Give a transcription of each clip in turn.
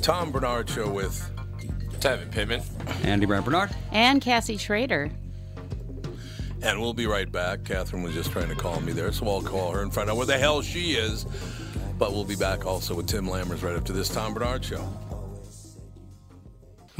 Tom Barnard Show with Tevin Pittman. Andy Brand Barnard. And Cassie Schrader. And we'll be right back. Catherine was just trying to call me there, so I'll call her and find out where the hell she is. But we'll be back also with Tim Lammers right after this Tom Barnard Show.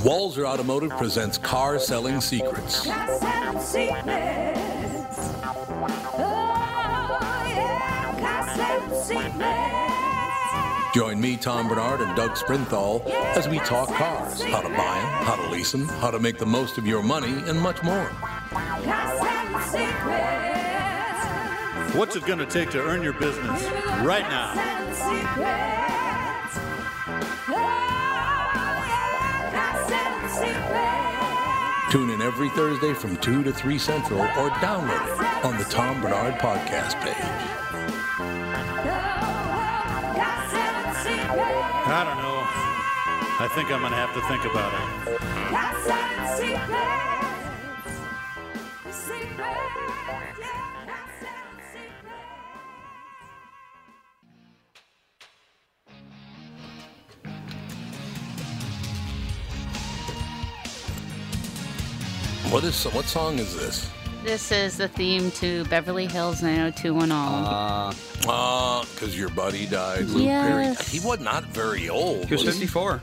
Walser Automotive presents Car Selling Secrets. Join me, Tom Barnard, and Doug Sprinthal as we talk cars, how to buy them, how to lease them, how to make the most of your money, and much more. What's it going to take to earn your business right now? Tune in every Thursday from 2 to 3 Central or download it on the Tom Barnard podcast page. I don't know. I think I'm going to have to think about it. What is what song is this? This is the theme to Beverly Hills 90210. Uh, Ah, because your buddy died, Luke Perry. He was not very old. he was was 54.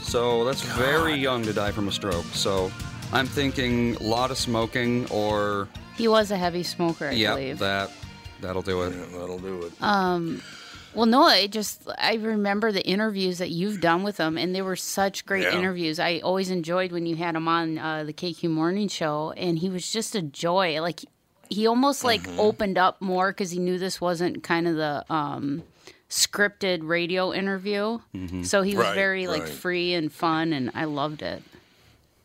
So that's very young to die from a stroke. So I'm thinking a lot of smoking or he was a heavy smoker, I yeah, believe. that that'll do it. Yeah, that'll do it. Um, well, no, I just I remember the interviews that you've done with him, and they were such great Yeah. interviews. I always enjoyed when you had him on uh, the KQ Morning Show, and he was just a joy. Like he almost like Mm-hmm. opened up more because he knew this wasn't kind of the um, scripted radio interview. So he was Right, very like right. free and fun, and I loved it.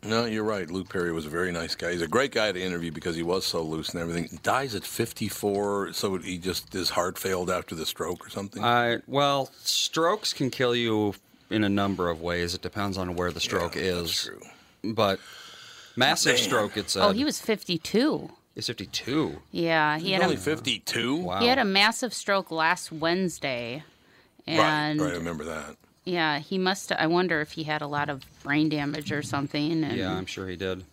No, you're right. Luke Perry was a very nice guy. He's a great guy to interview because he was so loose and everything. Dies at 54, so he just his heart failed after the stroke or something. I well, strokes can kill you in a number of ways. It depends on where the stroke Yeah, is. That's true. But massive Man. stroke, it's a oh, he was fifty two. He's 52. Yeah, he He's had only a 52. Wow. he had a massive stroke last Wednesday, and right, right. I remember that. Yeah, he must. I wonder if he had a lot of brain damage or something. And, Yeah, I'm sure he did.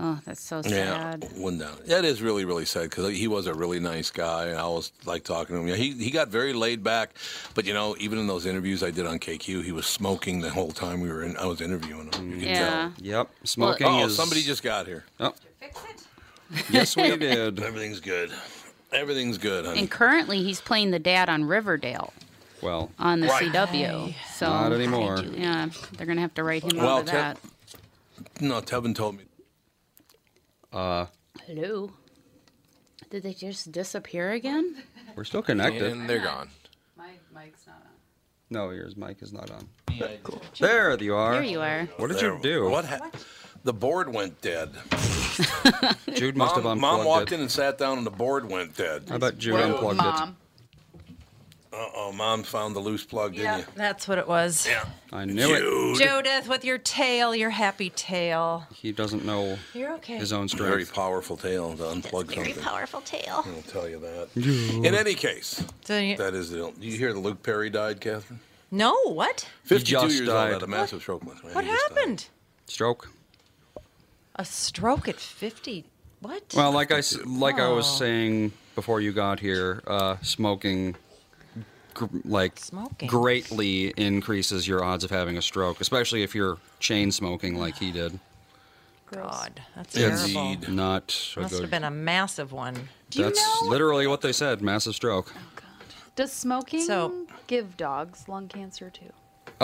Oh, that's so sad. Yeah, sad. one down. That is really, really sad because he was a really nice guy. I always like talking to him. Yeah, he he got very laid back, but you know, even in those interviews I did on KQ, he was smoking the whole time we were in. I was interviewing him. You can Yeah. Yep. Smoking tell. Oh, is. somebody just got here. Oh. Yes, we did. Everything's good. Everything's good, honey. And currently, he's playing the dad on Riverdale Well, on the Right. CW. So Not anymore. Yeah, they're gonna have to write him Well, out of Te- that. no, Tevin told me. uh, Hello. Did they just disappear again? we're still connected. And they're gone. My mic's not on. No, yours mic is not on. There you are. Here you are. What did There- you do? What? Ha- the board went dead. Jude must have Mom, unplugged Mom walked it. in and sat down, and the board went dead. I bet Jude Well, unplugged Mom. Uh oh, Mom found the loose plug, didn't Yeah, you? that's what it was. Yeah. I knew it. Jude. Judith, with your tail, your happy tail. He doesn't know You're okay. his own strength. Very powerful tail to unplug Very something. powerful tail. I'll tell you that. In any case, So you, that is the. Do you hear that Luke Perry died, Catherine? no, what? 52 just years died. old, had a massive stroke. last night. What He just died. happened? Stroke. A stroke at 50. What? Well, like I s- like I was Oh. saying before you got here, uh, smoking, gr- like Smoking. greatly increases your odds of having a stroke, especially if you're chain smoking like he did. God, that's Indeed. terrible. Not a Must have been a massive one. Do you That's know? literally what they said. Massive stroke. Does smoking So- give dogs lung cancer too?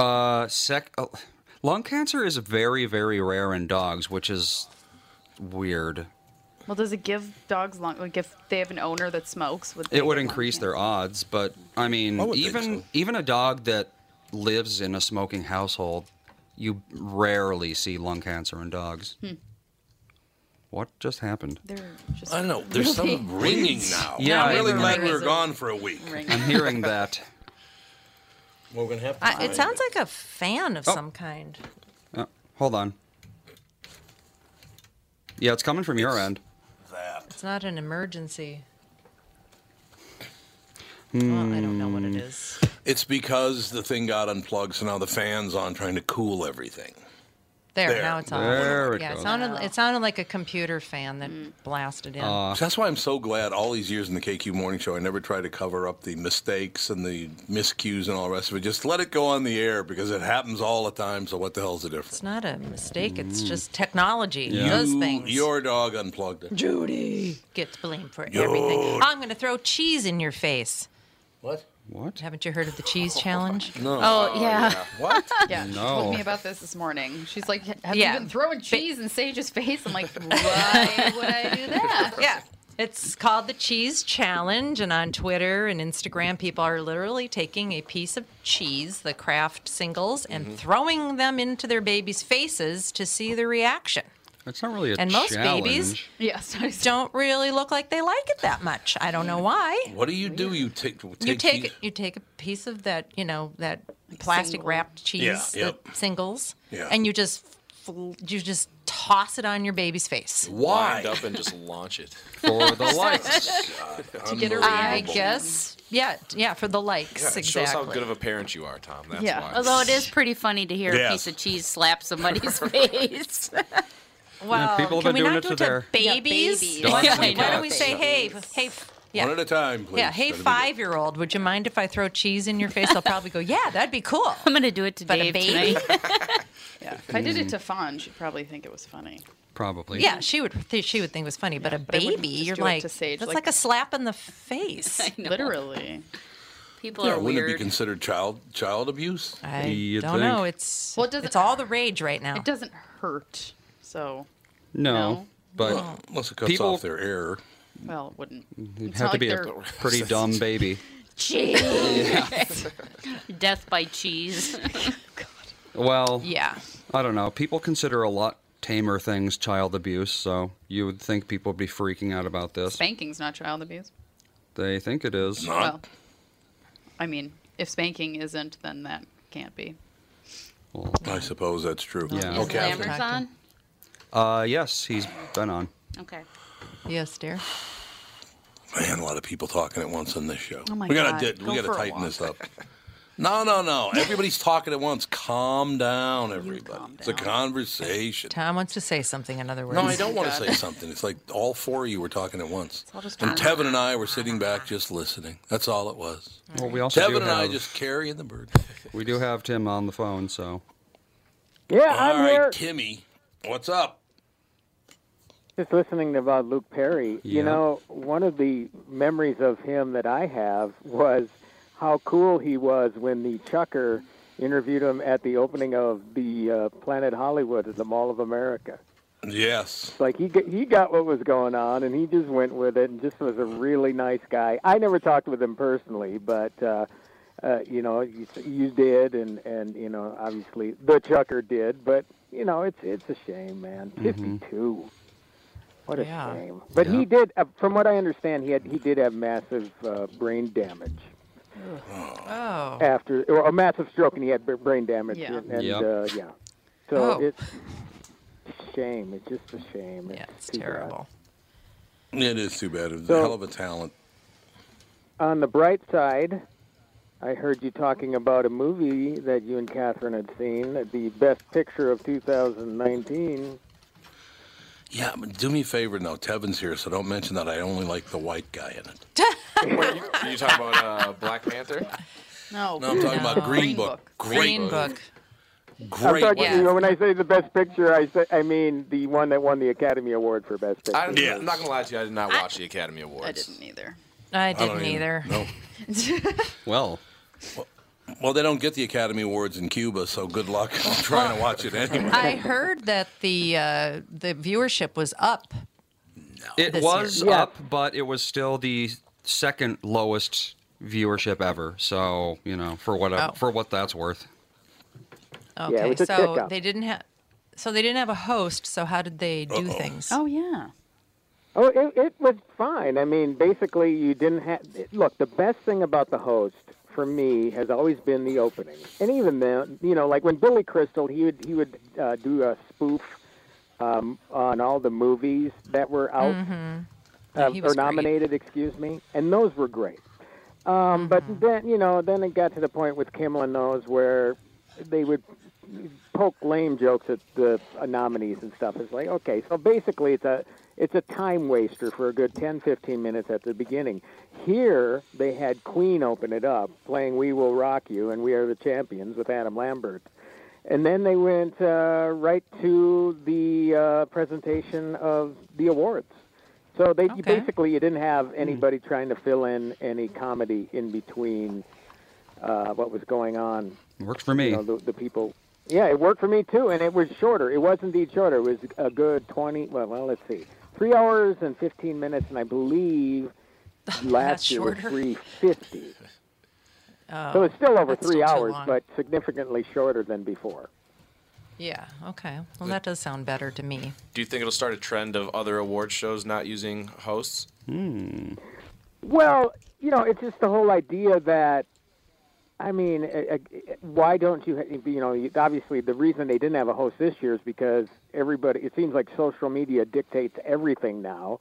Uh, sec. Uh, lung cancer is very, very rare in dogs, which is weird. Well, does it give dogs lung? Like if they have an owner that smokes, would they It would increase their odds, but I mean, I even so. even a dog that lives in a smoking household, you rarely see lung cancer in dogs. Hmm. What just happened? They're just. I don't know. There's really some ringing now. Yeah, I'm really I- glad we were gone for a week. ring. I'm hearing that. We're gonna have to. I, it sounds like a fan of Oh. some kind. Uh, hold on. Yeah, it's coming from your end. It's not an emergency. Well, I don't know what it Hmm. It's because the thing got unplugged, so now the fan's on trying to cool everything. There, There. now it's on. There it yeah, goes. it sounded it sounded like a computer fan that Mm. blasted in. Uh, So that's why I'm so glad all these years in the KQ Morning Show, I never tried to cover up the mistakes and the miscues and all the rest of it. Just let it go on the air because it happens all the time. So what the hell's the difference? it's not a mistake. It's just technology. It Yeah. does You- things. Your dog unplugged it. Judy gets blamed for everything. I'm going to throw cheese in your face. What? What? Haven't you heard of the cheese challenge? No. Oh, oh yeah. What? Yeah, she told me about this this morning. She's like, "Have Yeah. you been throwing cheese in Sage's face?" I'm like, "Why would I do that?" yeah. It's called the Cheese Challenge, and on Twitter and Instagram, people are literally taking a piece of cheese, the Kraft singles, and mm-hmm. throwing them into their babies' faces to see the reaction. It's not really a And most challenge. babies Yes, don't really look like they like it that much. I don't know why. What do you do? You take. take You take cheese- you take a piece of that, you know, that plastic wrapped cheese, Yeah, the yep. singles, Yeah. and you just fl- you just toss it on your baby's face. Why? Wind up and just launch it. for the likes. to get a I reaction. guess, yeah, yeah, for the likes, Yeah, it exactly. shows how good of a parent you are, Tom. That's Yeah. why. Although it is pretty funny to hear a Yes. piece of cheese slap somebody's face. Well, people have can been we doing not it do to it to their- babies? babies. Why, Yeah, don't we, why don't we say, hey, hey, yeah, One at a time, please. yeah, hey, That'd be good. five-year-old, would you mind if I throw cheese in your face? They'll probably go, yeah, that'd be cool. I'm going to do it to But a Dave baby? tonight. Yeah. If I did it to Fawn, she'd probably think it was funny. Probably. Yeah, she would. Th- she would think it was funny, but a but baby, you're like, to Sage, that's like- like, a slap in the face. Literally. People Yeah, are wouldn't it be considered child child abuse? I You'd don't know. It's Well, it it's all the rage right now. It doesn't hurt. So, No, No. but Unless it cuts People- off their air. well, it wouldn't. you'd It's have to like be a they're- pretty dumb baby. Cheese. Death by cheese. Well, yeah. I don't know. People consider a lot tamer things child abuse, so you would think people would be freaking out about this. Spanking's not child abuse. They think it is. Not. Well, I mean, if spanking isn't, then that can't be. Well, I suppose that's true. Yeah. Is Okay. Lammers on? Uh, yes, he's been on. Okay. Yes, dear. Man, a lot of people talking at once on this show. Oh my we gotta God. di- Go we gotta for tighten this up. No, no, no. Everybody's talking at once. Calm down, everybody. It's a conversation. Tom wants to say something, in other words. No, I don't want to say something. It's like all four of you were talking at once. all just And Tevin and I were sitting back just listening. That's all it was. Well, we also do Tevin and I have- just carrying the bird. We do have Tim on the phone, so. Yeah, All I'm right, here. Timmy. What's up? Just listening about Luke Perry. Yeah. You know, one of the memories of him that I have was how cool he was when the Chucker interviewed him at the opening of the uh, Planet Hollywood at the Mall of America. Yes. Like he got, he got what was going on, and he just went with it, and just was a really nice guy. I never talked with him personally, but uh, uh, you know, you, you did, and and you know, obviously the Chucker did, but you know, it's it's a shame, man. Fifty-two. What a Yeah. shame. But he did, uh, from what I understand, he had he did have massive uh, brain damage Oh. after, or a massive stroke, and he had brain damage, Yeah. and, and Yep. uh, yeah. So Oh. it's a shame. It's just a shame. Yeah, it's too bad. terrible. It is too bad. It's a hell of a talent. On the bright side, I heard you talking about a movie that you and Catherine had seen, the best picture of 2019. Yeah, do me a favor. No, Tevin's here, so don't mention that I only like the white guy in it. Wait, you, are you talking about uh, Black Panther? No, No, I'm talking about Green Book. Great Green movie. Book. I'm Great. talking, movie. you know, when I say the best picture, I say, I mean the one that won the Academy Award for best picture. I, I'm not gonna lie to you. I did not watch the Academy Awards. I didn't either. I don't didn't either. No. Well. Well, they don't get the Academy Awards in Cuba, so good luck trying to watch it anyway. I heard that the uh, the viewership was up. It was year. up, but it was still the second lowest viewership ever. So you know, for what Oh. for what that's worth. Okay, it was a so they didn't have. So they didn't have a host. So how did they do things? Oh yeah. Oh, it, it was fine. I mean, basically, you didn't have. Look, the best thing about the host for me has always been the opening, and even then, you know, like when Billy Crystal, he would he would uh, do a spoof um, on all the movies that were out Mhm. uh, or was great. nominated, excuse me, and those were great. Um, But then, you know, then it got to the point with Kimmel and those where they would poke lame jokes at the uh, nominees and stuff. It's like, okay, so basically it's a it's a time waster for a good 10, 15 minutes at the beginning. Here, they had Queen open it up, playing "We Will Rock You" and "We Are the Champions" with Adam Lambert. And then they went uh, right to the uh, presentation of the awards. So they you basically you didn't have anybody trying to fill in any comedy in between uh, what was going on. Works for me. You know, the, the people. Yeah, it worked for me too, and it was shorter. It was indeed shorter. It was a good twenty. Well, well, let's see, three hours and fifteen minutes, and I believe last year was three fifty. Oh, so it's still over three still hours, but significantly shorter than before. Yeah. Okay. Well, that does sound better to me. Do you think it'll start a trend of other award shows not using hosts? Hmm. Well, you know, it's just the whole idea that, I mean, why don't you, you know, obviously the reason they didn't have a host this year is because everybody, it seems like social media dictates everything now.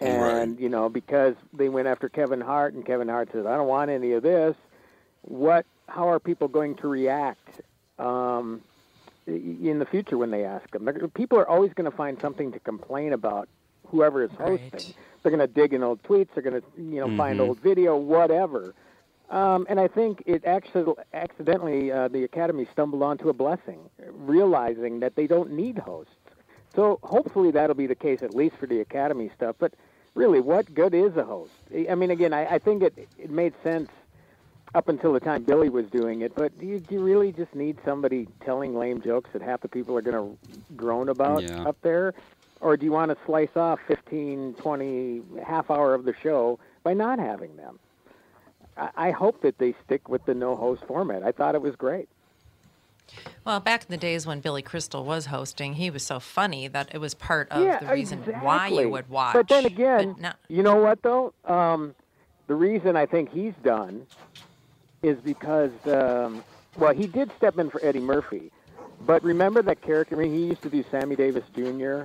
And, you know, because they went after Kevin Hart and Kevin Hart says, I don't want any of this, what, how are people going to react? Um, in the future when they ask them. People are always going to find something to complain about whoever is hosting. They're going to dig in old tweets. They're going to you know find Mhm. old video, whatever. Um, and I think it actually accidentally uh, the Academy stumbled onto a blessing, realizing that they don't need hosts. So hopefully that'll be the case at least for the Academy stuff. But really, what good is a host? I mean, again, I, I think it it made sense up until the time Billy was doing it. But do you, do you really just need somebody telling lame jokes that half the people are going to groan about Yeah. up there? Or do you want to slice off 15, 20, half hour of the show by not having them? I, hope that they stick with the no host format. I thought it was great. Well, back in the days when Billy Crystal was hosting, he was so funny that it was part of yeah, the reason why you would watch. But then again, no- you know what though? Um, the reason I think he's done is because, um, well, he did step in for Eddie Murphy, but remember that character? I mean, he used to do Sammy Davis Jr.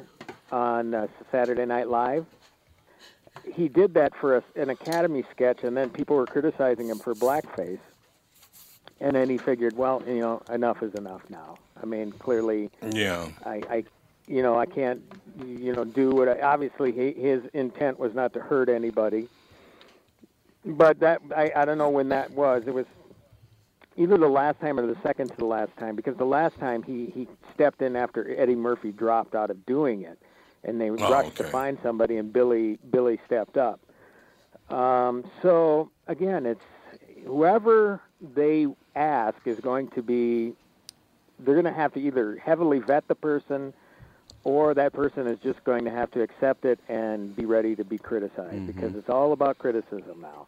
on uh, Saturday Night Live. He did that for a, an Academy sketch, and then people were criticizing him for blackface. And then he figured, well, you know, enough is enough now. I mean, clearly, Yeah. I, I you know, I can't, you know, do what. I, obviously, he, his intent was not to hurt anybody. But that I, I don't know when that was. It was either the last time or the second to the last time because the last time he he stepped in after Eddie Murphy dropped out of doing it, and they Oh, rushed to find somebody, and Billy Billy stepped up. Um, so again, it's whoever they ask is going to be. They're going to have to either heavily vet the person, or that person is just going to have to accept it and be ready to be criticized because it's all about criticism now.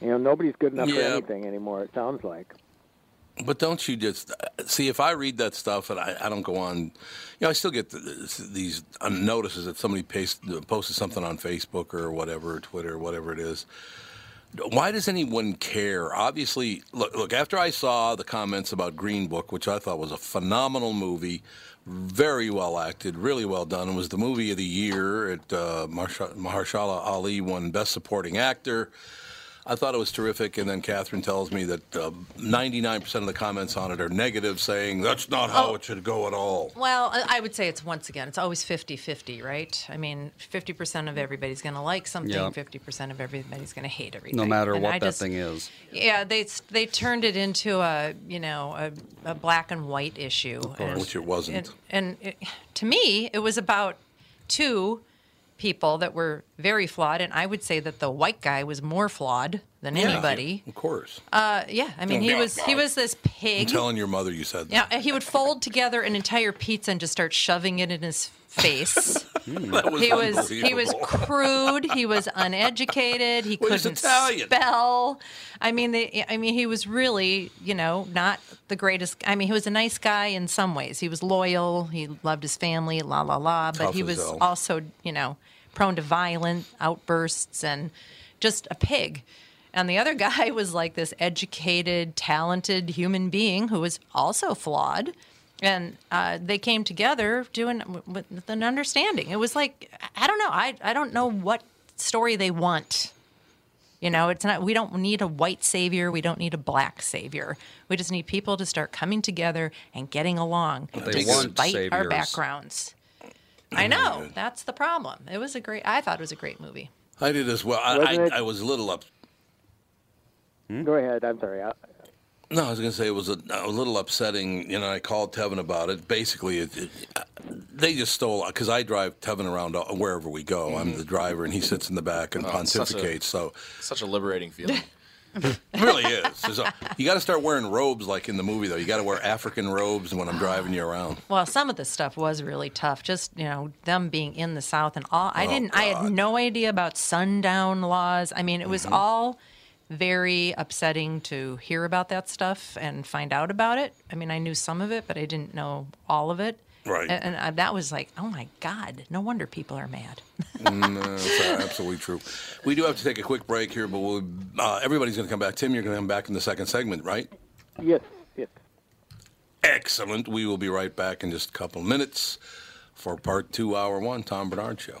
You know, nobody's good enough for anything anymore. It sounds like. But don't you just see if I read that stuff and I, I don't go on, you know, I still get the, these uh, notices that somebody paste, posted something on Facebook or whatever, Twitter, or whatever it is. Why does anyone care? Obviously, look, look. After I saw the comments about Green Book, which I thought was a phenomenal movie, very well acted, really well done, it was the movie of the year. It uh, Mahershala Ali won Best Supporting Actor. I thought it was terrific, and then Catherine tells me that uh, 99% of the comments on it are negative, saying that's not how Oh. it should go at all. Well, I I would say it's once again, it's always 50 50, right? I mean, 50% of everybody's going to like something, Yeah. 50% of everybody's going to hate everything. No matter And what I that just- thing is. Yeah, they they turned it into a you know a, a black and white issue, and- Which it wasn't. And, and it, to me, it was about two people that were very flawed, and I would say that the white guy was more flawed than Yeah, anybody. Of course. Uh, yeah, I mean, he was he was this I'm pig. telling your mother you said that. Yeah, he would fold together an entire pizza and just start shoving it in his face. That was he was he was crude. He was uneducated. He Well, couldn't spell. I mean, they, I mean, he was really, you know, not the greatest. I mean, he was a nice guy in some ways. He was loyal. He loved his family. La la la. But Tough he was hell. also, you know, prone to violent outbursts and just a pig. And the other guy was like this educated, talented human being who was also flawed. And uh, they came together doing with with an understanding. It was like I don't know. I I don't know what story they want. You know, it's not. We don't need a white savior. We don't need a black savior. We just need people to start coming together and getting along, But they want despite our backgrounds. I know that's the problem. It was a great. I thought it was a great movie. I did as well. I, Wasn't I, I was a little up. Go ahead. I'm sorry. I, No, I was going to say it was a, a little upsetting. You know, I called Tevin about it. Basically, it, it, they just stole because I drive Tevin around all- wherever we go. I'm the driver, and he sits in the back and Oh, it's such a- pontificates. so Such a liberating feeling. it really is. A- you got to start wearing robes like in the movie, though. You got to wear African robes when I'm driving you around. Well, some of the stuff was really tough. Just you know, them being in the South and all. I Oh, didn't. I had no idea about sundown laws. I mean, it was Mhm. all very upsetting to hear about that stuff and find out about it. I mean, I knew some of it, but I didn't know all of it. Right. And, and I, that was like, oh my God! No wonder people are mad. Mm, that's absolutely true. We do have to take a quick break here, but we'll, uh, everybody's going to come back. Tim, you're going to come back in the second segment, right? yes. Yes. Excellent. We will be right back in just a couple of minutes for part two, hour one, Tom Barnard Show.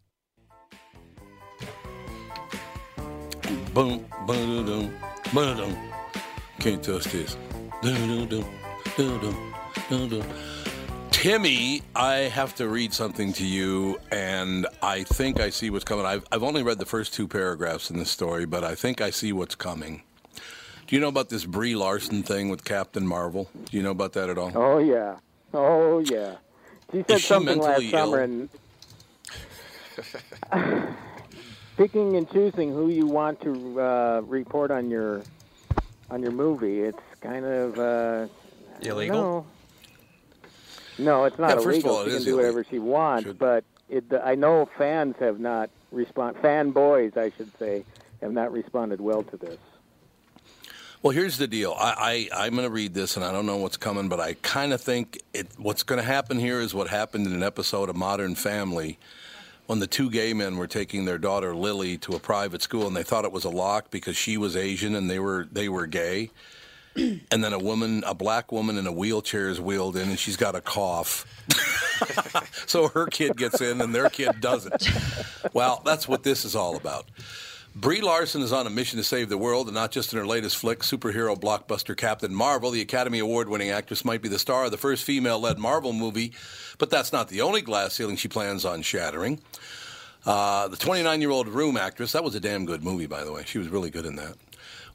Boom, boom, boom, boom, boom. Can't touch this. Dun, dun, dun, dun. Timmy, I have to read something to you, and I think I see what's coming. I've, I've only read the first two paragraphs in the story, but I think I see what's coming. Do you know about this Brie Larson thing with Captain Marvel? Do you know about that at all? Oh yeah. Oh yeah. She said Is she something last mentally ill? and picking and choosing who you want to uh, report on your on your movie. It's kind of uh, Illegal? No, it's not Yeah, first of illegal. all, it she can do whatever she wants, but it, I know fans have not respond. Fanboys, I should say, have not responded well to this. Well, here's the deal. I, I I'm going to read this, and I don't know what's coming, but I kind of think it. What's going to happen here is what happened in an episode of Modern Family, when the two gay men were taking their daughter Lily to a private school, and they thought it was a lock because she was Asian and they were they were gay. And then a woman, a black woman in a wheelchair is wheeled in, and she's got a cough. so her kid gets in, and their kid doesn't. Well, that's what this is all about. Brie Larson is on a mission to save the world, and not just in her latest flick, superhero blockbuster Captain Marvel. The Academy Award winning actress might be the star of the first female led Marvel movie, but that's not the only glass ceiling she plans on shattering. Uh, the 29 year old Room actress, that was a damn good movie, by the way. She was really good in that.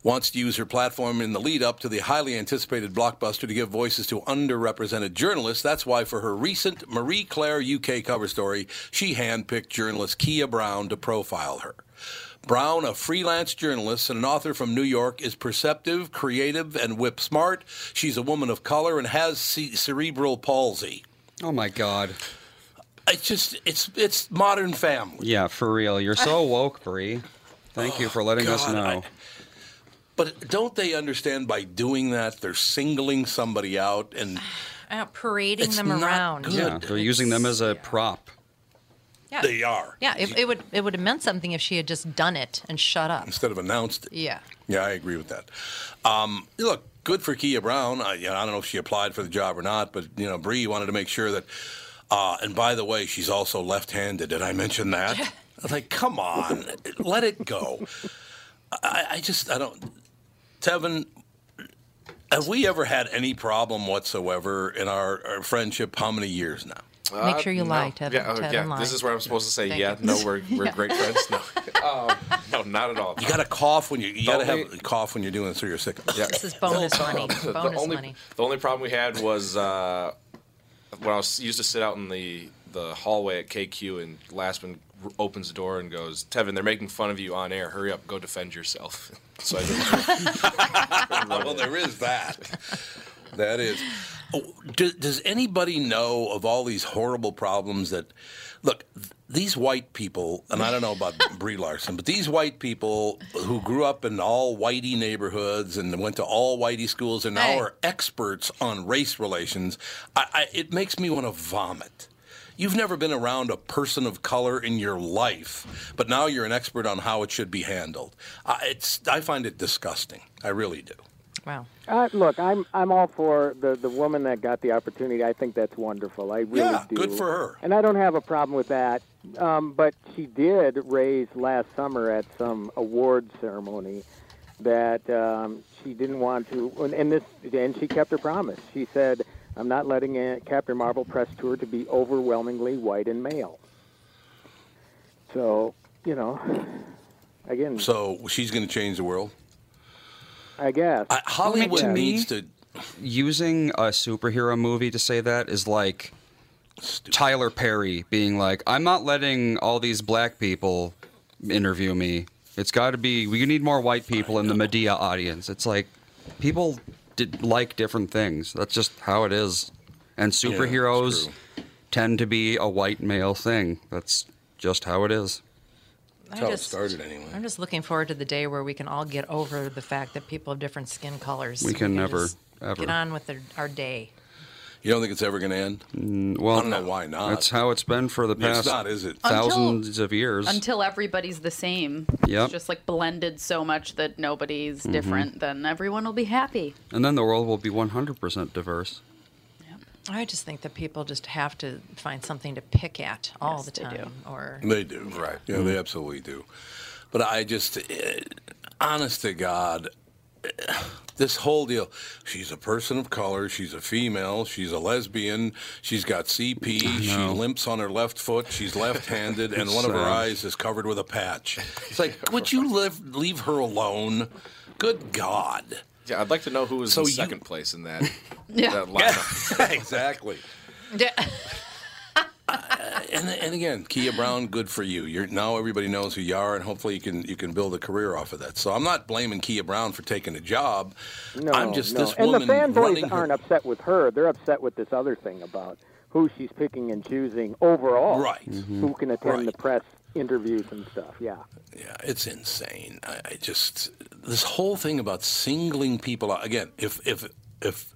Wants to use her platform in the lead up to the highly anticipated blockbuster to give voices to underrepresented journalists. That's why, for her recent Marie Claire UK cover story, she handpicked journalist Keah Brown to profile her. Brown, a freelance journalist and an author from New York, is perceptive, creative, and whip smart. She's a woman of color and has ce- cerebral palsy. Oh my God. It's just it's it's modern family. Yeah, for real. You're so woke, Brie. Thank you for letting us know. I- But don't they understand by doing that they're singling somebody out and Out parading them around. good. yeah, they're using them as a prop. Yeah. they are Yeah, it, it would it would have meant something if she had just done it and shut up. instead of announced it? Yeah. Yeah, I agree with that. Um, look, good for Keah Brown. I, you know, I don't know if she applied for the job or not, but you know, Brie wanted to make sure that. Uh, and by the way, she's also left-handed. Did I mention that? I was like, come on, let it go. I, I just, I don't. Tevin, have we ever had any problem whatsoever in our, our friendship? How many years now? Make sure you no. lie, Tevin. Yeah, oh, Tevin, yeah. lie. This is where I'm supposed to say, Thank yeah, you. no, we're, we're Yeah. great friends. No. Um, no, not at all. You got to cough when you you got to have a cough when you're doing this, or you're sick. Yeah. This is bonus money. the Bonus only, money. The only problem we had was uh, when I was used to sit out in the, the hallway at KQ, and Lastman r- opens the door and goes, "Tevin, they're making fun of you on air. Hurry up, go defend yourself." So I well, there is that. That is. Oh, do, does anybody know of all these horrible problems that? Look, these white people, and I don't know about Brie Larson, but these white people who grew up in all whitey neighborhoods and went to all whitey schools and now Hey. are experts on race relations, I, I, it makes me want to vomit. You've never been around a person of color in your life, but now you're an expert on how it should be handled. I, it's, I find it disgusting. I really do. Wow. Uh, look, I'm I'm all for the the woman that got the opportunity. I think that's wonderful. I really Yeah, do. good for her. And I don't have a problem with that. Um, but she did raise last summer at some award ceremony that um, she didn't want to, and- and this, and she kept her promise. She said, "I'm not letting a Captain Marvel press tour to be overwhelmingly white and male." So, you know, again, So she's going to change the world. I guess I, Hollywood Yeah. needs to. Using a superhero movie to say that is like Tyler Perry being like, "I'm not letting all these black people interview me." It's got to be. We need more white people in the Madea audience. It's like people did like different things. That's just how it is. And superheroes true. tend to be a white male thing. That's just how it is. That's I how just- it started anyway. I'm just looking forward to the day where we can all get over the fact that people have different skin colors. We can never, ever. get on with their, our day. You don't think it's ever going to end? Mm, well, I don't know why not. That's how it's been for the It's past not, is it? thousands of years. Until everybody's the same. Yep. It's just like blended so much that nobody's Mhm. different, then everyone will be happy. and then the world will be 100% diverse. I just think that people just have to find something to pick at all Yes, the they do. time. Or They do, right? Yeah, they absolutely do. But I just, eh, honest to God, eh, this whole deal. She's a person of color. She's a female. She's a lesbian. She's got CP. She limps on her left foot. She's left-handed, and one of her eyes is covered with a patch. It's like, would you live, leave her alone? Good God. Yeah, I'd like to know who was So in you- second place in that, Yeah. that lineup. exactly. Uh, and, and again, Keah Brown, good for you. You're now everybody knows who you are, and hopefully you can you can build a career off of that. So I'm not blaming Keah Brown for taking a job. No, I'm just no. this and woman the fanboys running aren't upset with her. They're upset with this other thing about who she's picking and choosing overall. Right. Who can attend the press interviews and stuff. Yeah. Yeah, it's insane. I, I just this whole thing about singling people out again. If if if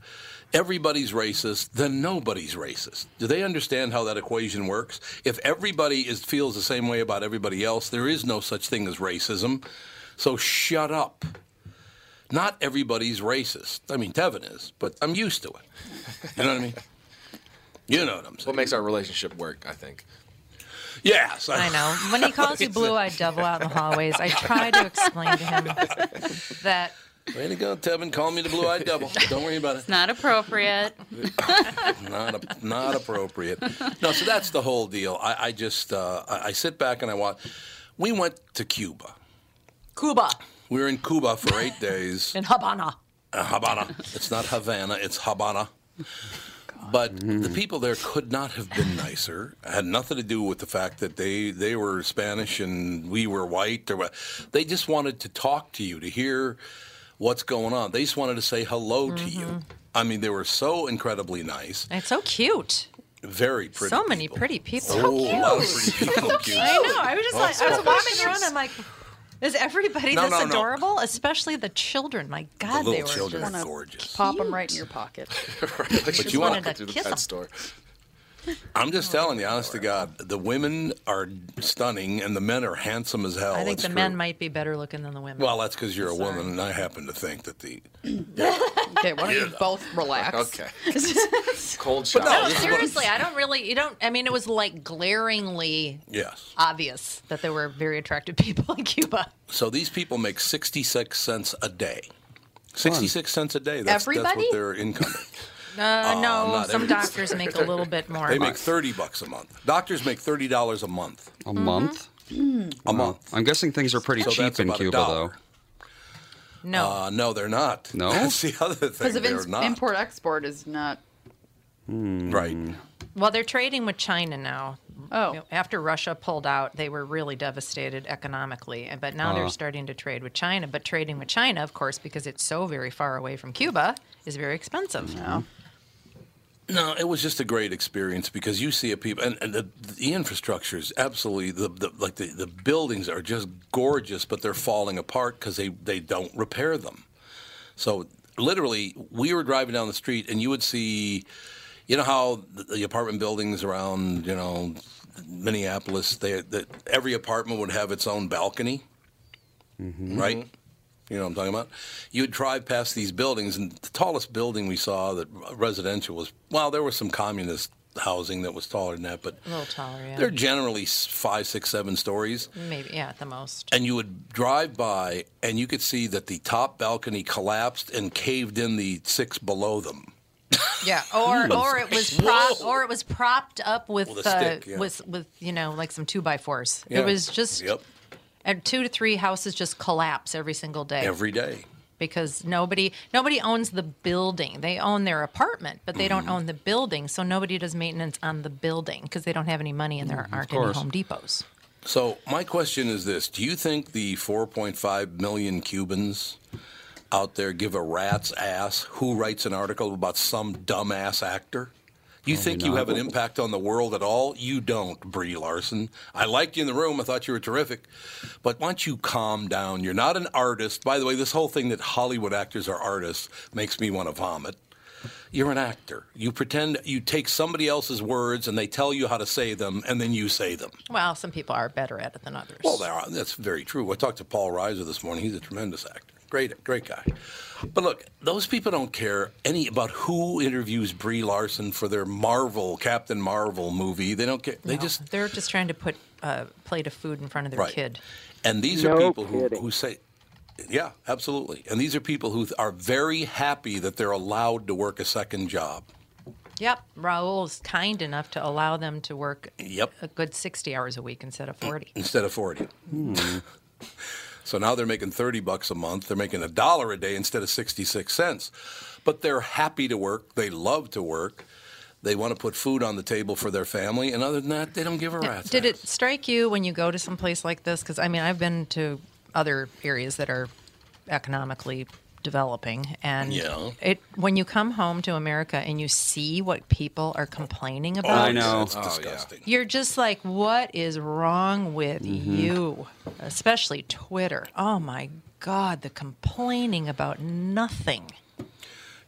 everybody's racist, then nobody's racist. Do they understand how that equation works? If everybody is feels the same way about everybody else, there is no such thing as racism. So shut up. Not everybody's racist. I mean, Tevin is, but I'm used to it. You know what I mean? You know what I'm saying? What makes our relationship work, I think. Yes, I know. When he calls you blue-eyed devil out in the hallways, I try to explain to him that Way to go, Tevin. Call me the blue-eyed devil. Don't worry about it. It's not appropriate. not a, not appropriate. No, so that's the whole deal. I, I just uh, I, I sit back and I watch. We went to Cuba. Cuba We were in Cuba for eight days. in Habana. Uh, Habana. It's not Havana. It's Habana. But the mm-hmm. people there could not have been nicer. It had nothing to do with the fact that they, they were Spanish and we were white. Or. They just wanted to talk to you, to hear what's going on. They just wanted to say hello to you. Mm-hmm. I mean, they were so incredibly nice, It's so cute. very pretty. so many pretty people. A lot pretty people. Cute. I know. I was just like, I was walking around. I'm like, is everybody No, this no, no. adorable? Especially the children. My God, the they were children just are gorgeous. Pop them right in your pocket. But just you want wanted to kiss 'em. store. I'm just telling you, honest to God, the women are stunning and the men are handsome as hell. I think It's the true. men might be better looking than the women. Well, that's because you're a woman, and I happen to think that the. Okay, why don't you both relax? Okay. Cold But shower. no, no, this is what- seriously, I don't really. You don't. I mean, it was like glaringly Yes. obvious that there were very attractive people in Cuba. So these people make 66 cents a day. 66 cents a day. That's, that's Everybody? what their income is. Uh, no, not some everybody. doctors make a little bit more. They make 30 bucks a month. Doctors make $30 a month. A month? A month. I'm guessing things are pretty So cheap that's in about a Cuba, dollar. though. no. Uh, no, they're not. No? That's the other thing. Because of They're ins- not. import export is not. Right. Well, they're trading with China now. Oh. You know, after Russia pulled out, they were really devastated economically. and- But now Uh. they're starting to trade with China. But trading with China, of course, because it's so very far away from Cuba, is very expensive. No, it was just a great experience because you see a people, and, and the, the infrastructure is absolutely the, the like the, the buildings are just gorgeous, but they're falling apart because they they don't repair them. So literally, we were driving down the street, and you would see, you know how the, the apartment buildings around you know Minneapolis, they that every apartment would have its own balcony, mm-hmm. right? Mm-hmm. You know what I'm talking about? You would drive past these buildings, and the tallest building we saw that residential was well, there was some communist housing that was taller than that, but A little taller, yeah. they're generally five, six, seven stories. Maybe, yeah, at the most. And you would drive by, and you could see that the top balcony collapsed and caved in the six below them. Yeah, or or it was prop, or it was propped up with With uh, stick, yeah. with with you know like some two by fours. Yeah. It was just Yep. And two to three houses just collapse every single day Every day. because nobody nobody owns the building. They own their apartment, but they don't Mm-hmm. own the building. So nobody does maintenance on the building because they don't have any money and there aren't any. Home Depots. So my question is this: Do you think the 4.5 million Cubans out there give a rat's ass who writes an article about some dumbass actor? You think you not. have an impact on the world at all? You don't, Brie Larson. I liked you in the room. I thought you were terrific. But why don't you calm down? You're not an artist. By the way, this whole thing that Hollywood actors are artists makes me want to vomit. You're an actor. You pretend you take somebody else's words and they tell you how to say them, and then you say them. Well, some people are better at it than others. Well, there are, that's very true. I talked to Paul Reiser this morning. He's a tremendous actor. Great, great guy. But look, those people don't care any about who interviews Brie Larson for their Marvel Captain Marvel movie. They don't care. They No, just they're just trying to put a plate of food in front of their Right. kid. and these are people who, kidding. who say, yeah, absolutely. And these are people who are very happy that they're allowed to work a second job. Yep, Raul's kind enough to allow them to work Yep. a good 60 hours a week instead of 40. instead of 40. Hmm. so now they're making 30 bucks a month. They're making a dollar a day instead of 66 cents. But they're happy to work. They love to work. They want to put food on the table for their family. And other than that, they don't give a rat's Did ass. it strike you when you go to some place like this? Because I mean, I've been to other areas that are economically developing, and Yeah. it when you come home to America and you see what people are complaining about, I know. It's disgusting. you're just like, what is wrong with Mm-hmm. you? Especially Twitter. Oh my God, the complaining about nothing.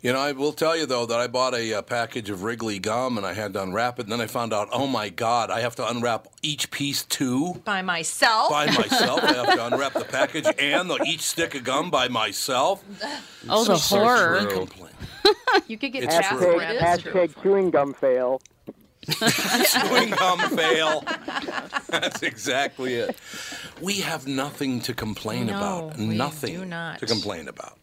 You know, I will tell you, though, that I bought a, uh package of Wrigley gum and I had to unwrap it. And then I found out, oh my God, I have to unwrap each piece too. By myself. By myself, I have to unwrap the package and the, each stick of gum by myself. Oh, the So horror. true. Complain. You could get It's past true. Hashtag, hashtag chewing gum fail. chewing gum fail. That's exactly it. We have nothing to complain No, about. we nothing do not. to complain about.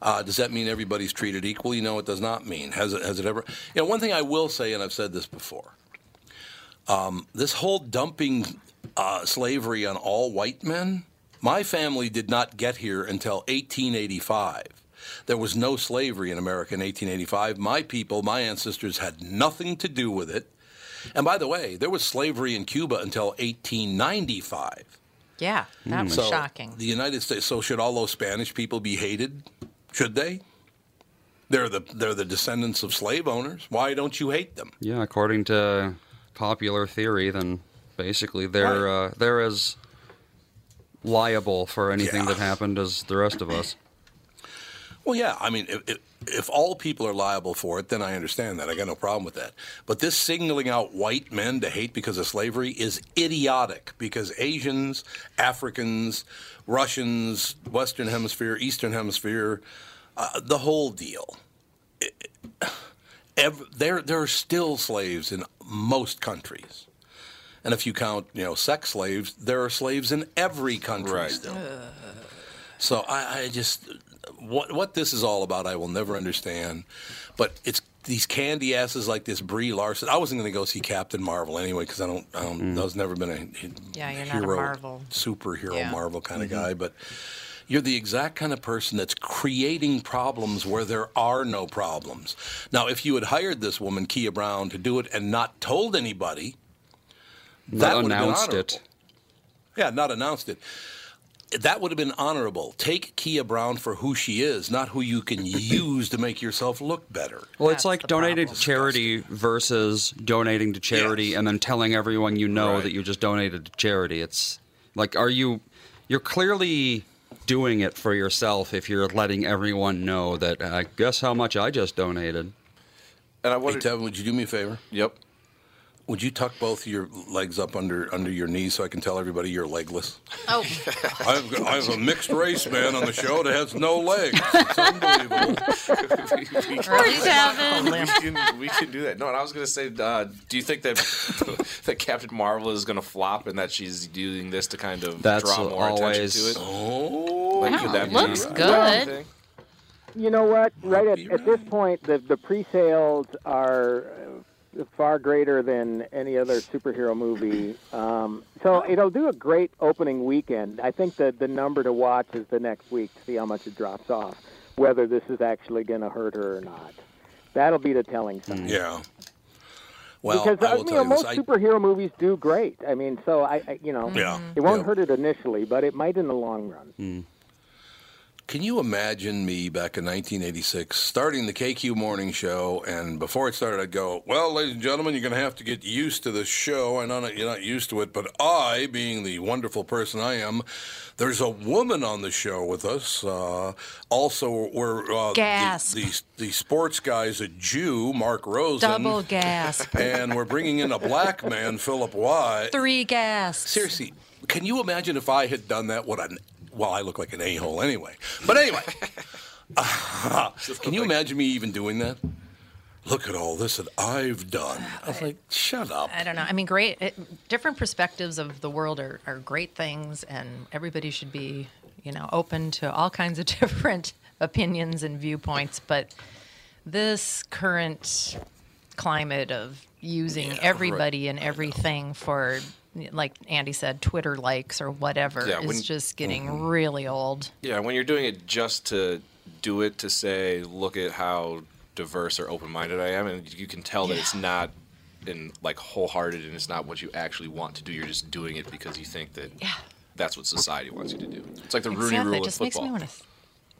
Uh, does that mean everybody's treated equally? No, it does not mean. Has it? Has it ever? You know, one thing I will say, and I've said this before. Um, this whole dumping uh, slavery on all white men. My family did not get here until 1885. There was no slavery in America in 1885. My people, my ancestors, had nothing to do with it. And by the way, there was slavery in Cuba until 1895. Yeah, that was So shocking. The United States. So should all those Spanish people be hated? Should they? They're the they're the descendants of slave owners. Why don't you hate them? Yeah, according to popular theory, then basically they're uh, they're as liable for anything that happened as the rest of us. Well, yeah. I mean, if, if, if all people are liable for it, then I understand that. I got no problem with that. But this singling out white men to hate because of slavery is idiotic because Asians, Africans, Russians, Western Hemisphere, Eastern Hemisphere, uh, the whole deal. It- ev- there, there are still slaves in most countries. And if you count, you know, sex slaves, there are slaves in every country still. So I, I just what what this is all about, I will never understand. But it's these candy asses like this Brie Larson. I wasn't going to go see Captain Marvel anyway because I don't. I don't. Mm. I was never been a Yeah, you're not a hero, Marvel. superhero Yeah. Marvel kind of mm-hmm. guy. But you're the exact kind of person that's creating problems where there are no problems. Now, if you had hired this woman, Keah Brown, to do it and not told anybody, that would have been announced honorable. it. Yeah, not announced it. That would have been honorable. Take Keah Brown for who she is, not who you can use to make yourself look better. Well, it's like donating to charity versus donating to charity and then telling everyone you know that you just donated to charity. It's like, are you? You're clearly doing it for yourself if you're letting everyone know that. Uh, guess how much I just donated. And I Hey, Tevin, would you do me a favor? Yep. Would you tuck both your legs up under under your knees so I can tell everybody you're legless? Oh, I've, I have a mixed race man on the show that has no legs. It's unbelievable. we, can, we can do that. No, and I was going to say, uh, do you think that that Captain Marvel is going to flop and that she's doing this to kind of That's draw more always- attention to it? Oh, like, Wow, could that looks be good. thing? You know what? Right at, at this point, the the pre-sales are uh, far greater than any other superhero movie. Um, so it'll do a great opening weekend. I think that the number to watch is the next week to see how much it drops off, whether this is actually going to hurt her or not. That'll be the telling sign. Yeah. Well, because I uh, will you know you this, most I- superhero movies do great. I mean, so I, I you know, Yeah. it won't Yeah. hurt it initially, but it might in the long run. Can you imagine me back in 1986 starting the KQ morning show? And before it started, I'd go, Well, ladies and gentlemen, you're going to have to get used to this show. I know that you're not used to it, but I, being the wonderful person I am, there's a woman on the show with us. Uh, also, we're uh, the, Gasp. the, the sports guy's a Jew, Mark Rosen. Double gasp. And we're bringing in a black man, Philip White. Three gasps. Seriously, can you imagine if I had done that? What an well, I look like an a-hole anyway. But anyway, can you imagine me even doing that? Look at all this that I've done. I was like, shut up. I don't know. I mean, great. It, different perspectives of the world are, are great things, and everybody should be, you know, open to all kinds of different opinions and viewpoints. But this current climate of using Yeah, everybody right. and everything for, like Andy said, Twitter likes or whatever Yeah, is just getting Mm-hmm. really old. Yeah, when you're doing it just to do it to say, look at how diverse or open-minded I am, and you can tell that it's not in like wholehearted and it's not what you actually want to do. You're just doing it because you think that that's what society wants you to do. It's like the Rooney Rule It of just makes me football. want to.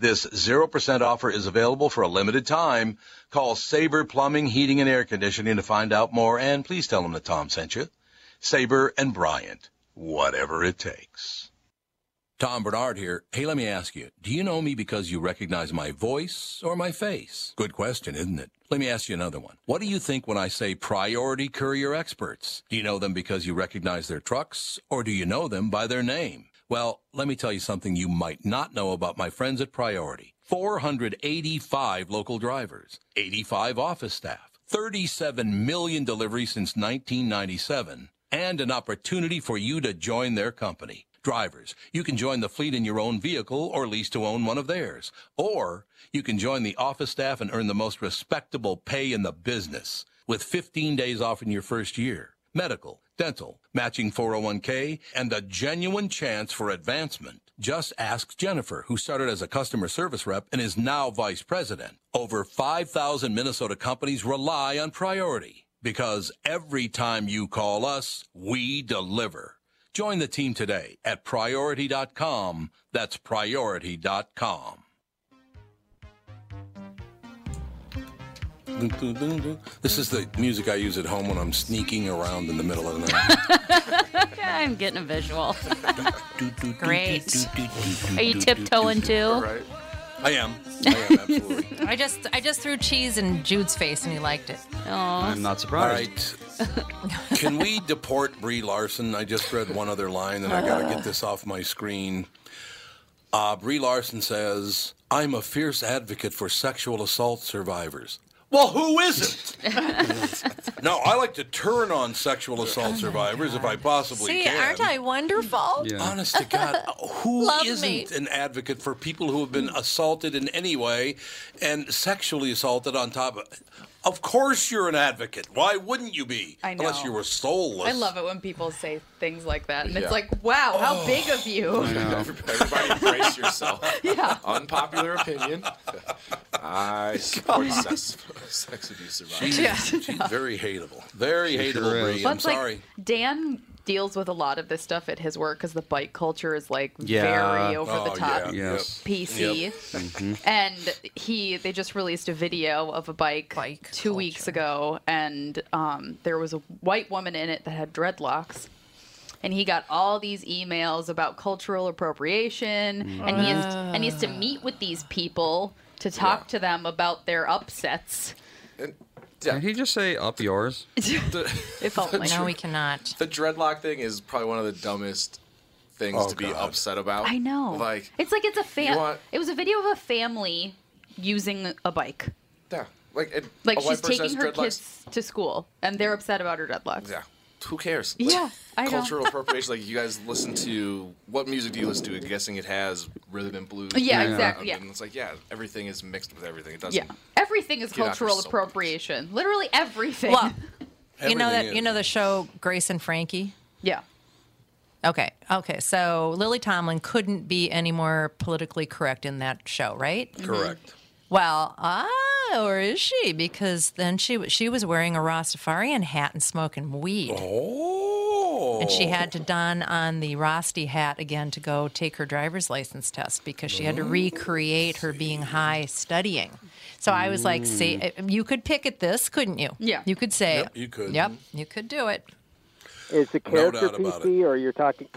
This 0% offer is available for a limited time. Call Sabre Plumbing, Heating, and Air Conditioning to find out more, and please tell them that Tom sent you. Sabre and Bryant, whatever it takes. Tom Barnard here. Hey, let me ask you, do you know me because you recognize my voice or my face? Good question, isn't it? Let me ask you another one. What do you think when I say priority courier experts? Do you know them because you recognize their trucks or do you know them by their name? Well, let me tell you something you might not know about my friends at Priority. 485 local drivers, 85 office staff, 37 million deliveries since 1997, and an opportunity for you to join their company. Drivers, you can join the fleet in your own vehicle or lease to own one of theirs. Or you can join the office staff and earn the most respectable pay in the business with 15 days off in your first year. Medical, dental, matching 401k, and a genuine chance for advancement. Just ask Jennifer, who started as a customer service rep and is now vice president. Over 5,000 Minnesota companies rely on Priority because every time you call us, we deliver. Join the team today at priority.com. That's priority.com. This is the music I use at home when I'm sneaking around in the middle of the night. I'm getting a visual. Great. Are you tiptoeing too? I am. I am, absolutely. I just I just threw cheese in Jude's face and he liked it. I'm not surprised. right. Can we deport Brie Larson? I just read one other line and I got to get this off my screen. Uh, Brie Larson says, I'm a fierce advocate for sexual assault survivors. Well, who isn't? no, I like to turn on sexual assault oh survivors if I possibly See, can. aren't I wonderful? Honest to God, who not me. an advocate for people who have been assaulted in any way and sexually assaulted on top of Of course you're an advocate. Why wouldn't you be? I Unless you were soulless. I love it when people say things like that, and Yeah. it's like, wow, how Oh. big of you. Everybody embrace yourself. Yeah. Unpopular opinion. I support sex, sex abuse survivors. She's, she's very hateable. Very hateable, Brie. But I'm it's like, sorry. Dan deals with a lot of this stuff at his work because the bike culture is like Yeah. very over Oh, the top yeah. Yes. PC. Yep. Mhm. And he, they just released a video of a bike, bike two weeks ago, and um, there was a white woman in it that had dreadlocks. And he got all these emails about cultural appropriation, and he has and he has to meet with these people to talk to them about their upsets. Did he just say up yours? It felt like No, we cannot. The dreadlock thing is probably one of the dumbest things Oh, to be upset about. I know. Like, it's like it's a you fam. want- It was a video of a family using a bike. yeah, like it, Like a she's taking her dreadlocks. kids to school, and they're upset about her dreadlocks. Yeah, who cares? Yeah, I know. cultural appropriation. Like you guys listen to what music do you listen to? I'm guessing it has rhythm and blues. Yeah, background, exactly, yeah. And it's like yeah, everything is mixed with everything. It doesn't. Yeah, everything is get after cultural so appropriation. Literally everything. Well, you know that you know the show Grace and Frankie. yeah. Okay, okay. So Lily Tomlin couldn't be any more politically correct in that show, right? Correct. Well, ah, or is she? Because then she she was wearing a Rastafarian hat and smoking weed. Oh. And she had to don on the Rasta hat again to go take her driver's license test because she had to recreate her being high studying. So I was like, say, mm. eh, you could pick at this, couldn't you? Yeah. You could say, Yep, you could. Yep, you could do it. Is the character doubt about PC, or you're talking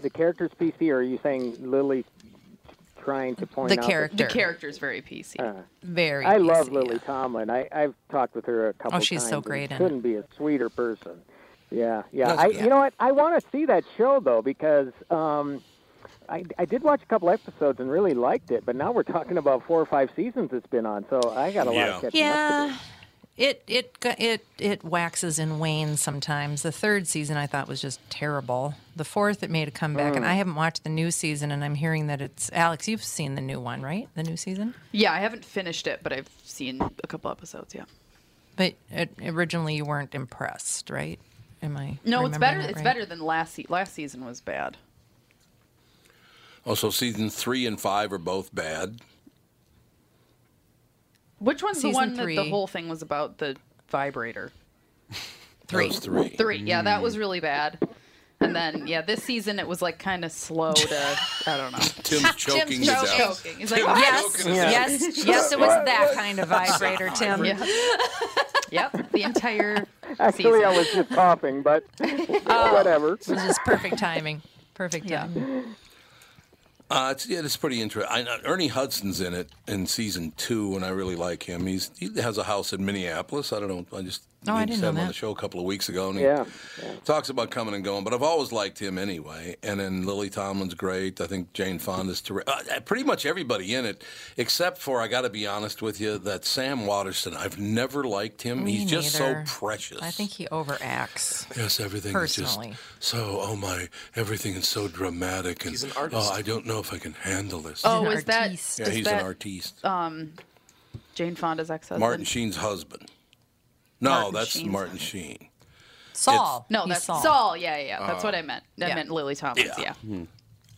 the character's PC, or are you saying Lily trying to point The out that- character. The character's very PC. Uh, Very. I love Lily yeah. Tomlin. I, I've talked with her a couple Oh, she's times. so great in it. Couldn't be a sweeter person. Yeah, yeah. That's I, good. you know what? I want to see that show though because um, I, I did watch a couple episodes and really liked it. But now we're talking about four or five seasons it's been on, so I got a lot Yeah. of catching up to Yeah. do. It it it it waxes and wanes sometimes. The third season I thought was just terrible. The fourth it made a comeback, Mm. and I haven't watched the new season, and I'm hearing that it's Alex. You've seen the new one, right? The new season, Yeah, I haven't finished it, but I've seen a couple episodes. Yeah. but it, originally you weren't impressed, right? Am I? No, it's better. remembering that It's better than last. Se- last season was bad. Also, so season three and five are both bad. Which one's the Season one that the whole thing was about the vibrator? Three. Three. Three. Yeah, that was really bad. And then yeah, this season it was like kind of slow to I don't know. Tim's choking Tim's to death. choking. He's like, Tim's Yes, choking to yes, yes. It was that kind of vibrator, Tim. Yeah. yep. The entire Actually, season. I was just coughing, but Oh. whatever. It was just perfect timing. Perfect Yeah. Uh, it's, yeah, it's pretty interesting. I, uh, Ernie Hudson's in it in season two, and I really like him. He's he has a house in Minneapolis. I don't know. I just Oh, I didn't know had him on the show a couple of weeks ago, and he Yeah. talks about coming and going. But I've always liked him anyway. And then Lily Tomlin's great. I think Jane Fonda's terrific. Uh, pretty much everybody in it, except for I got to be honest with you, that Sam Waterston. I've never liked him. Me He's just so precious. I think he overacts. Yes, everything Personally. is just so. Oh my, everything is so dramatic, and He's an artist. oh, I don't know if I can handle this. Oh, an is that yeah, is he's that, an artiste. Um, Jane Fonda's ex-husband. Martin Sheen's husband. No, Martin that's Sheen's Martin Sheen. Sol. No, He's that's Sol. Sol. Yeah, yeah, yeah. That's uh, what I meant. I Yeah. meant Lily Tomlins. Yeah. Yeah. Hmm.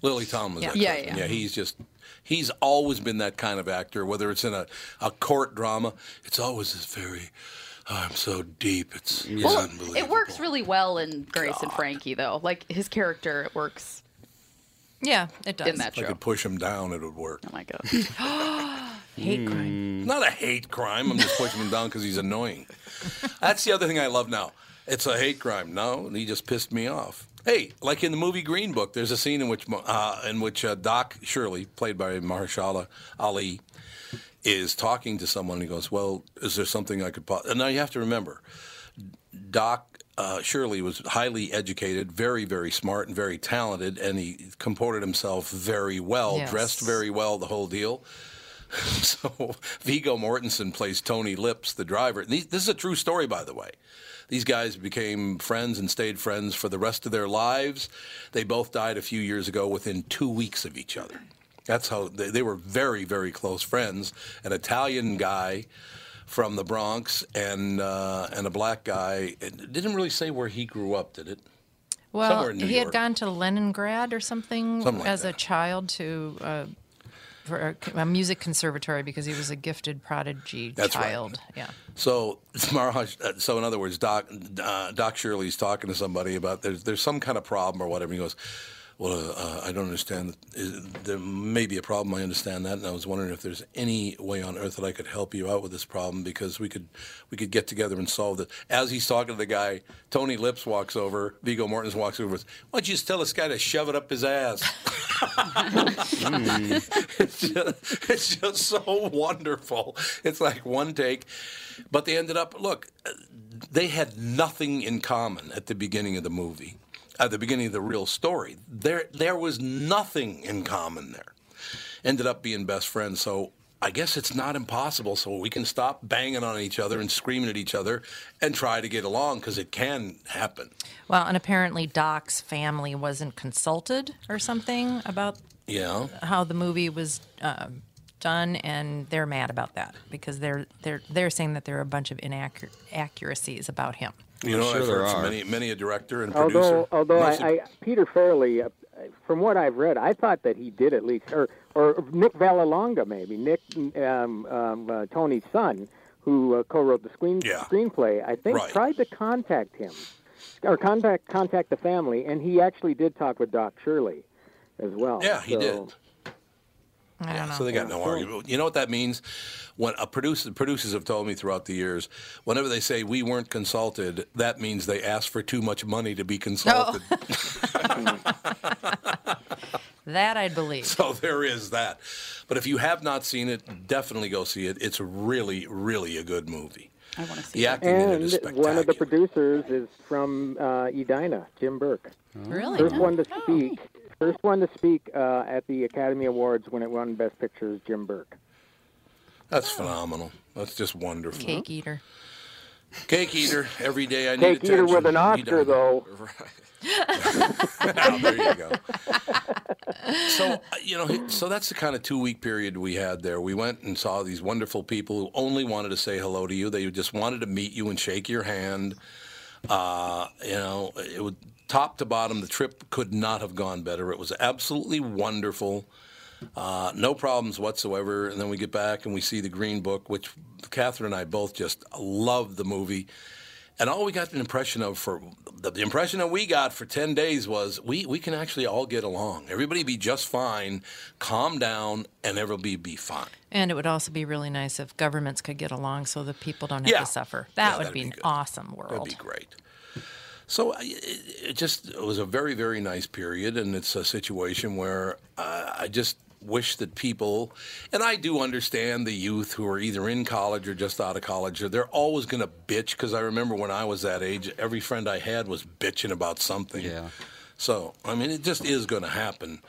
Lily Tomlin's Yeah. ex-husband. Yeah, yeah. he's just he's always been that kind of actor. Whether it's in a, a court drama, it's always this very. oh, I'm so deep. It's, it's Well, unbelievable. it works really well in Grace and Frankie, though. Like his character, it works Yeah, it does. in that If I show. could push him down, it would work. Oh my god. Hate crime. It's not a hate crime. I'm just pushing him down because he's annoying. That's the other thing I love now. It's a hate crime. No, he just pissed me off. Hey, like in the movie Green Book, there's a scene in which uh, in which uh, Doc Shirley, played by Mahershala Ali, is talking to someone. And he goes, "Well, is there something I could?" Po-? And now you have to remember, Doc uh, Shirley was highly educated, very, very smart, and very talented, and he comported himself very well, Yes. dressed very well, the whole deal. So Viggo Mortensen plays Tony Lips, the driver. These, this is a true story, by the way. These guys became friends and stayed friends for the rest of their lives. They both died a few years ago within two weeks of each other. That's how they, they were very, very close friends. An Italian guy from the Bronx and uh, and a black guy. It didn't really say where he grew up, did it? Well, he York. had gone to Leningrad or something, Something like as a child to uh, for a, music conservatory because he was a gifted prodigy That's right. child. Yeah. So, Maharaj, uh, so in other words, Doc uh, Doc Shirley's talking to somebody about there's there's some kind of problem or whatever. He goes, "Well, uh, I don't understand. There may be a problem. I understand that, and I was wondering if there's any way on earth that I could help you out with this problem because we could we could get together and solve it." As he's talking to the guy, Tony Lips walks over. Viggo Mortensen walks over. Why don't you just tell this guy to shove it up his ass? it's, just, it's just so wonderful. It's like one take, but they ended up. Look, they had nothing in common at the beginning of the movie, at the beginning of the real story. There, there was nothing in common there. Ended up being best friends. So I guess it's not impossible. So we can stop banging on each other and screaming at each other and try to get along because it can happen. Well, and apparently Doc's family wasn't consulted or something about Yeah. how the movie was uh, done, and they're mad about that because they're they're they're saying that there are a bunch of inaccuracies about him. You know, sure I've there heard from are. many, many a director and producer. Although, although I, I, Peter Farrelly, uh, from what I've read, I thought that he did at least, or or Nick Vallelonga maybe, Nick um, um, uh, Tony's son, who uh, co-wrote the screen Yeah. screenplay. I think Right. tried to contact him, or contact contact the family, and he actually did talk with Doc Shirley as well. Yeah, he So- did. I don't know. So they got no argument. You know what that means? When a producer, producers have told me throughout the years, whenever they say we weren't consulted, that means they asked for too much money to be consulted. That I'd believe. So there is that. But if you have not seen it, definitely go see it. It's really, really a good movie. I want to see The it. acting in it is And spectacular. one of the producers is from uh, Edina, Jim Burke. Really? First one to Oh. Speak. First one to speak uh, at the Academy Awards when it won Best Picture is Jim Burke. That's phenomenal. That's just wonderful. Cake eater. Cake eater. Every day I need Cake eater attention. with an He Oscar, done. though. Now, there you go. So uh, you know, so that's the kind of two-week period we had there. We went and saw these wonderful people who only wanted to say hello to you. They just wanted to meet you and shake your hand. Uh, you know, it would top to bottom. The trip could not have gone better. It was absolutely wonderful. Uh, no problems whatsoever. And then we get back and we see the Green Book, which Catherine and I both just loved the movie. And all we got an impression of for the, the impression that we got for 10 days was we, we can actually all get along. Everybody be just fine, calm down, and everybody be fine. And it would also be really nice if governments could get along so the people don't have Yeah. to suffer. That Yeah, would be be an awesome world. That'd be great. So it, it just it was a very very nice period, and it's a situation where uh, I just wish that people, and I do understand the youth who are either in college or just out of college, they're always going to bitch. Because I remember when I was that age, every friend I had was bitching about something. Yeah. So I mean, it just is going to happen.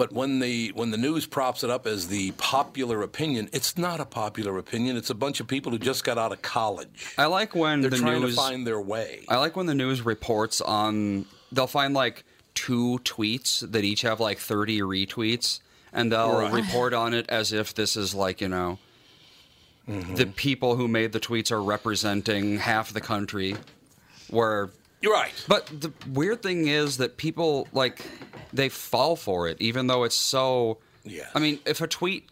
But when the when the news props it up as the popular opinion, it's not a popular opinion. It's a bunch of people who just got out of college. I like when They're the trying news to find their way. I like when the news reports on. They'll find like two tweets that each have like 30 retweets, and they'll Right. report on it as if this is like you know. Mm-hmm. The people who made the tweets are representing half the country, where You're right. But the weird thing is that people like they fall for it, even though it's so. Yeah. I mean, if a tweet,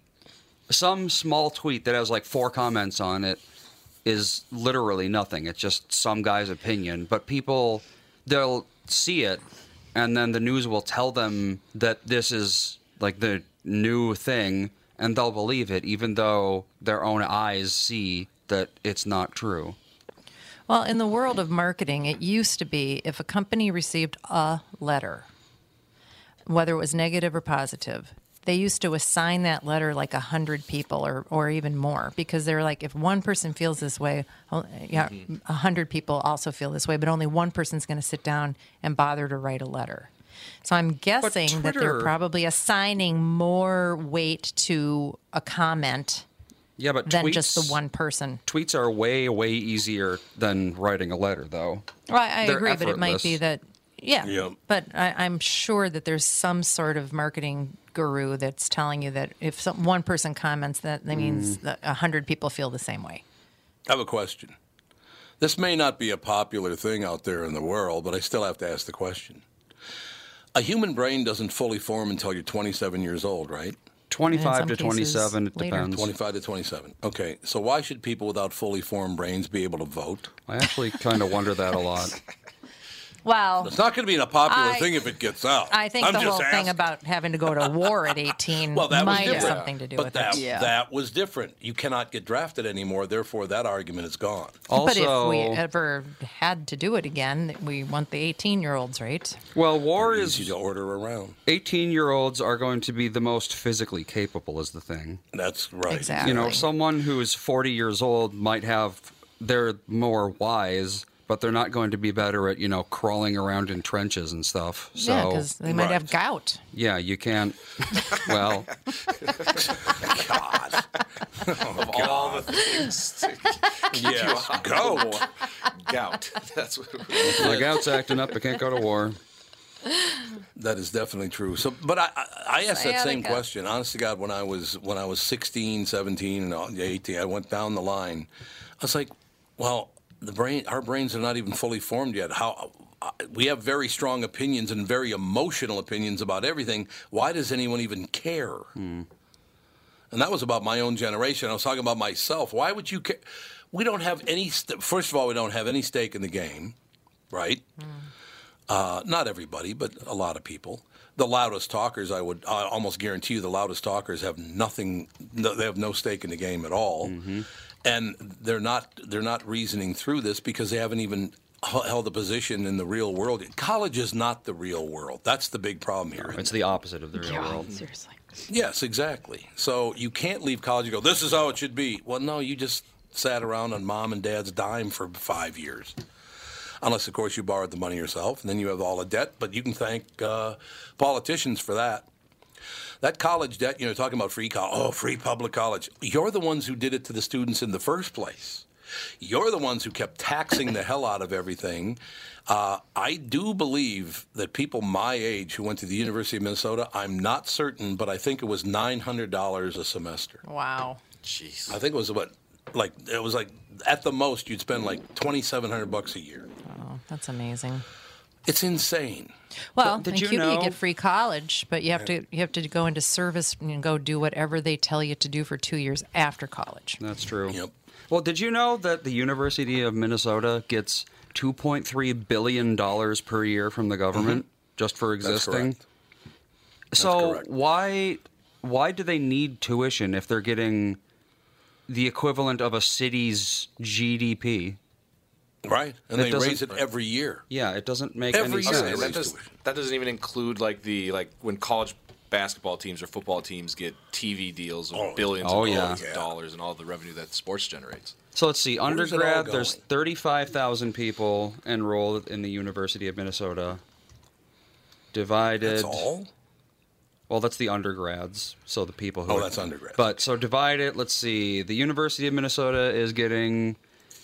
some small tweet that has like four comments on it, is literally nothing. It's just some guy's opinion. But people, they'll see it, and then the news will tell them that this is like the new thing, and they'll believe it, even though their own eyes see that it's not true. Well, in the world of marketing, it used to be if a company received a letter, whether it was negative or positive, they used to assign that letter like a hundred people or, or even more because they're like, if one person feels this way, oh, yeah, mm-hmm. a hundred people also feel this way, but only one person's going to sit down and bother to write a letter. So I'm guessing that they're probably assigning more weight to a comment Yeah, but than tweets, just the one person. Tweets are way, way easier than writing a letter, though. Well, I, I They're agree, but it might be that, yeah. Yeah. But I, I'm sure that there's some sort of marketing guru that's telling you that if some, one person comments, that that means Mm. that a hundred people feel the same way. I have a question. This may not be a popular thing out there in the world, but I still have to ask the question. A human brain doesn't fully form until you're 27 years old, right? 25 to 27, it depends. 25 to 27. Okay, so why should people without fully formed brains be able to vote? I actually kind of wonder that a lot. Well, It's not going to be a popular I- thing if it gets out. I think I'm the just whole thing about having to go to war at 18 well, that might have something to do but with that, it. that was different. You cannot get drafted anymore, therefore that argument is gone. Also, but if we ever had to do it again, we want the 18 year olds, right? Well, war is easy to order around. 18 year olds are going to be the most physically capable, is the thing. That's right. Exactly. You know, someone who's 40 years old might have, they're more wise, but they're not going to be better at you know crawling around in trenches and stuff. So yeah, because they might have gout. yeah, you can't. Well, God. of all the things to keep you Yes, out of gout. the war. Gout. That's what. my gout's acting up. I can't go to war. That is definitely true. So, but I, I, I asked that same question. Honest to God, when I was when I was 16, 17, and all- 18, I went down the line. I was like, well, the brain, our brains are not even fully formed yet. How uh, we have very strong opinions and very emotional opinions about everything. Why does anyone even care? And that was about my own generation. I was talking about myself. Why would you care? We don't have any. St- First of all, we don't have any stake in the game, right? Uh, not everybody, but a lot of people. The loudest talkers, I would I almost guarantee you, the loudest talkers have nothing. No, they have no stake in the game at all, and they're not they're not reasoning through this because they haven't even held a position in the real world. College is not the real world. That's the big problem here. It's the opposite of the real world. Seriously. Yes, exactly. So you can't leave college and go, this is how it should be. Well, no, you just sat around on mom and dad's dime for five years. Unless, of course, you borrowed the money yourself, and then you have all the debt, but you can thank uh, politicians for that. That college debt, you know, talking about free college, oh, free public college. You're the ones who did it to the students in the first place. You're the ones who kept taxing the hell out of everything. Uh, I do believe that people my age who went to the University of Minnesota, I'm not certain, but I think it was $900 a semester. Wow. Jeez. I think it was what, like, it was like, at the most, you'd spend like 2,700 bucks a year. Oh, that's amazing. It's insane. Well, Did in you Cuba you get free college, but you have to you have to go into service and go do whatever they tell you to do for two years after college. That's true. Yep. Well, did you know that the University of Minnesota gets 2.3 billion dollars per year from the government just for Mm-hmm. That's existing? correct. so correct. why why do they need tuition if they're getting the equivalent of a city's GDP? Right. And It they raise it every year. Yeah, it doesn't make Every any year sense. they And raise that, does, that doesn't even include like the like when college basketball teams or football teams get TV deals of Oh, billions oh, and yeah. of dollars and all the revenue that sports generates. So let's see. Where's Undergrad, there's 35,000 people enrolled in the University of Minnesota. Divided. That's all? Well, that's the undergrads, so the people who. Oh, are- that's undergrad. But so divide it. Let's see. The University of Minnesota is getting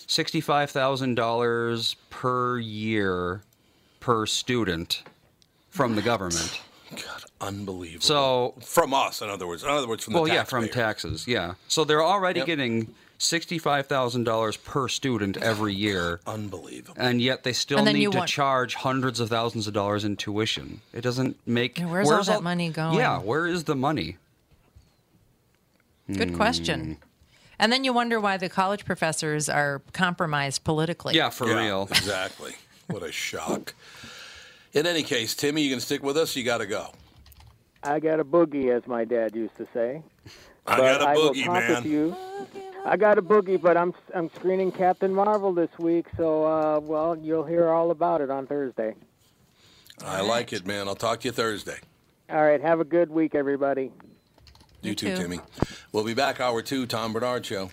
sixty-five thousand dollars per year per student from the government. God, unbelievable. So- from us, in other words, in other words, from the well, yeah, from taxes, yeah. So they're already Yep. getting sixty-five thousand dollars per student every year, Unbelievable. and yet they still need to want- charge hundreds of thousands of dollars in tuition. It doesn't make. Yeah, where's all that money going? Yeah, where is the money? Good Hmm. Question. And then you wonder why the college professors are compromised politically. Yeah, for Yeah, real. Exactly. what a shock. In any case, Timmy, you can stick with us. You got to go. I got a boogie, as my dad used to say. I but got a I will boogie, talk man. with you. I got a boogie, but I'm I'm screening Captain Marvel this week, so uh, well, you'll hear all about it on Thursday. I like it, man. I'll talk to you Thursday. All right, have a good week, everybody. You, too, too. Timmy. We'll be back hour two, Tom Barnard Show.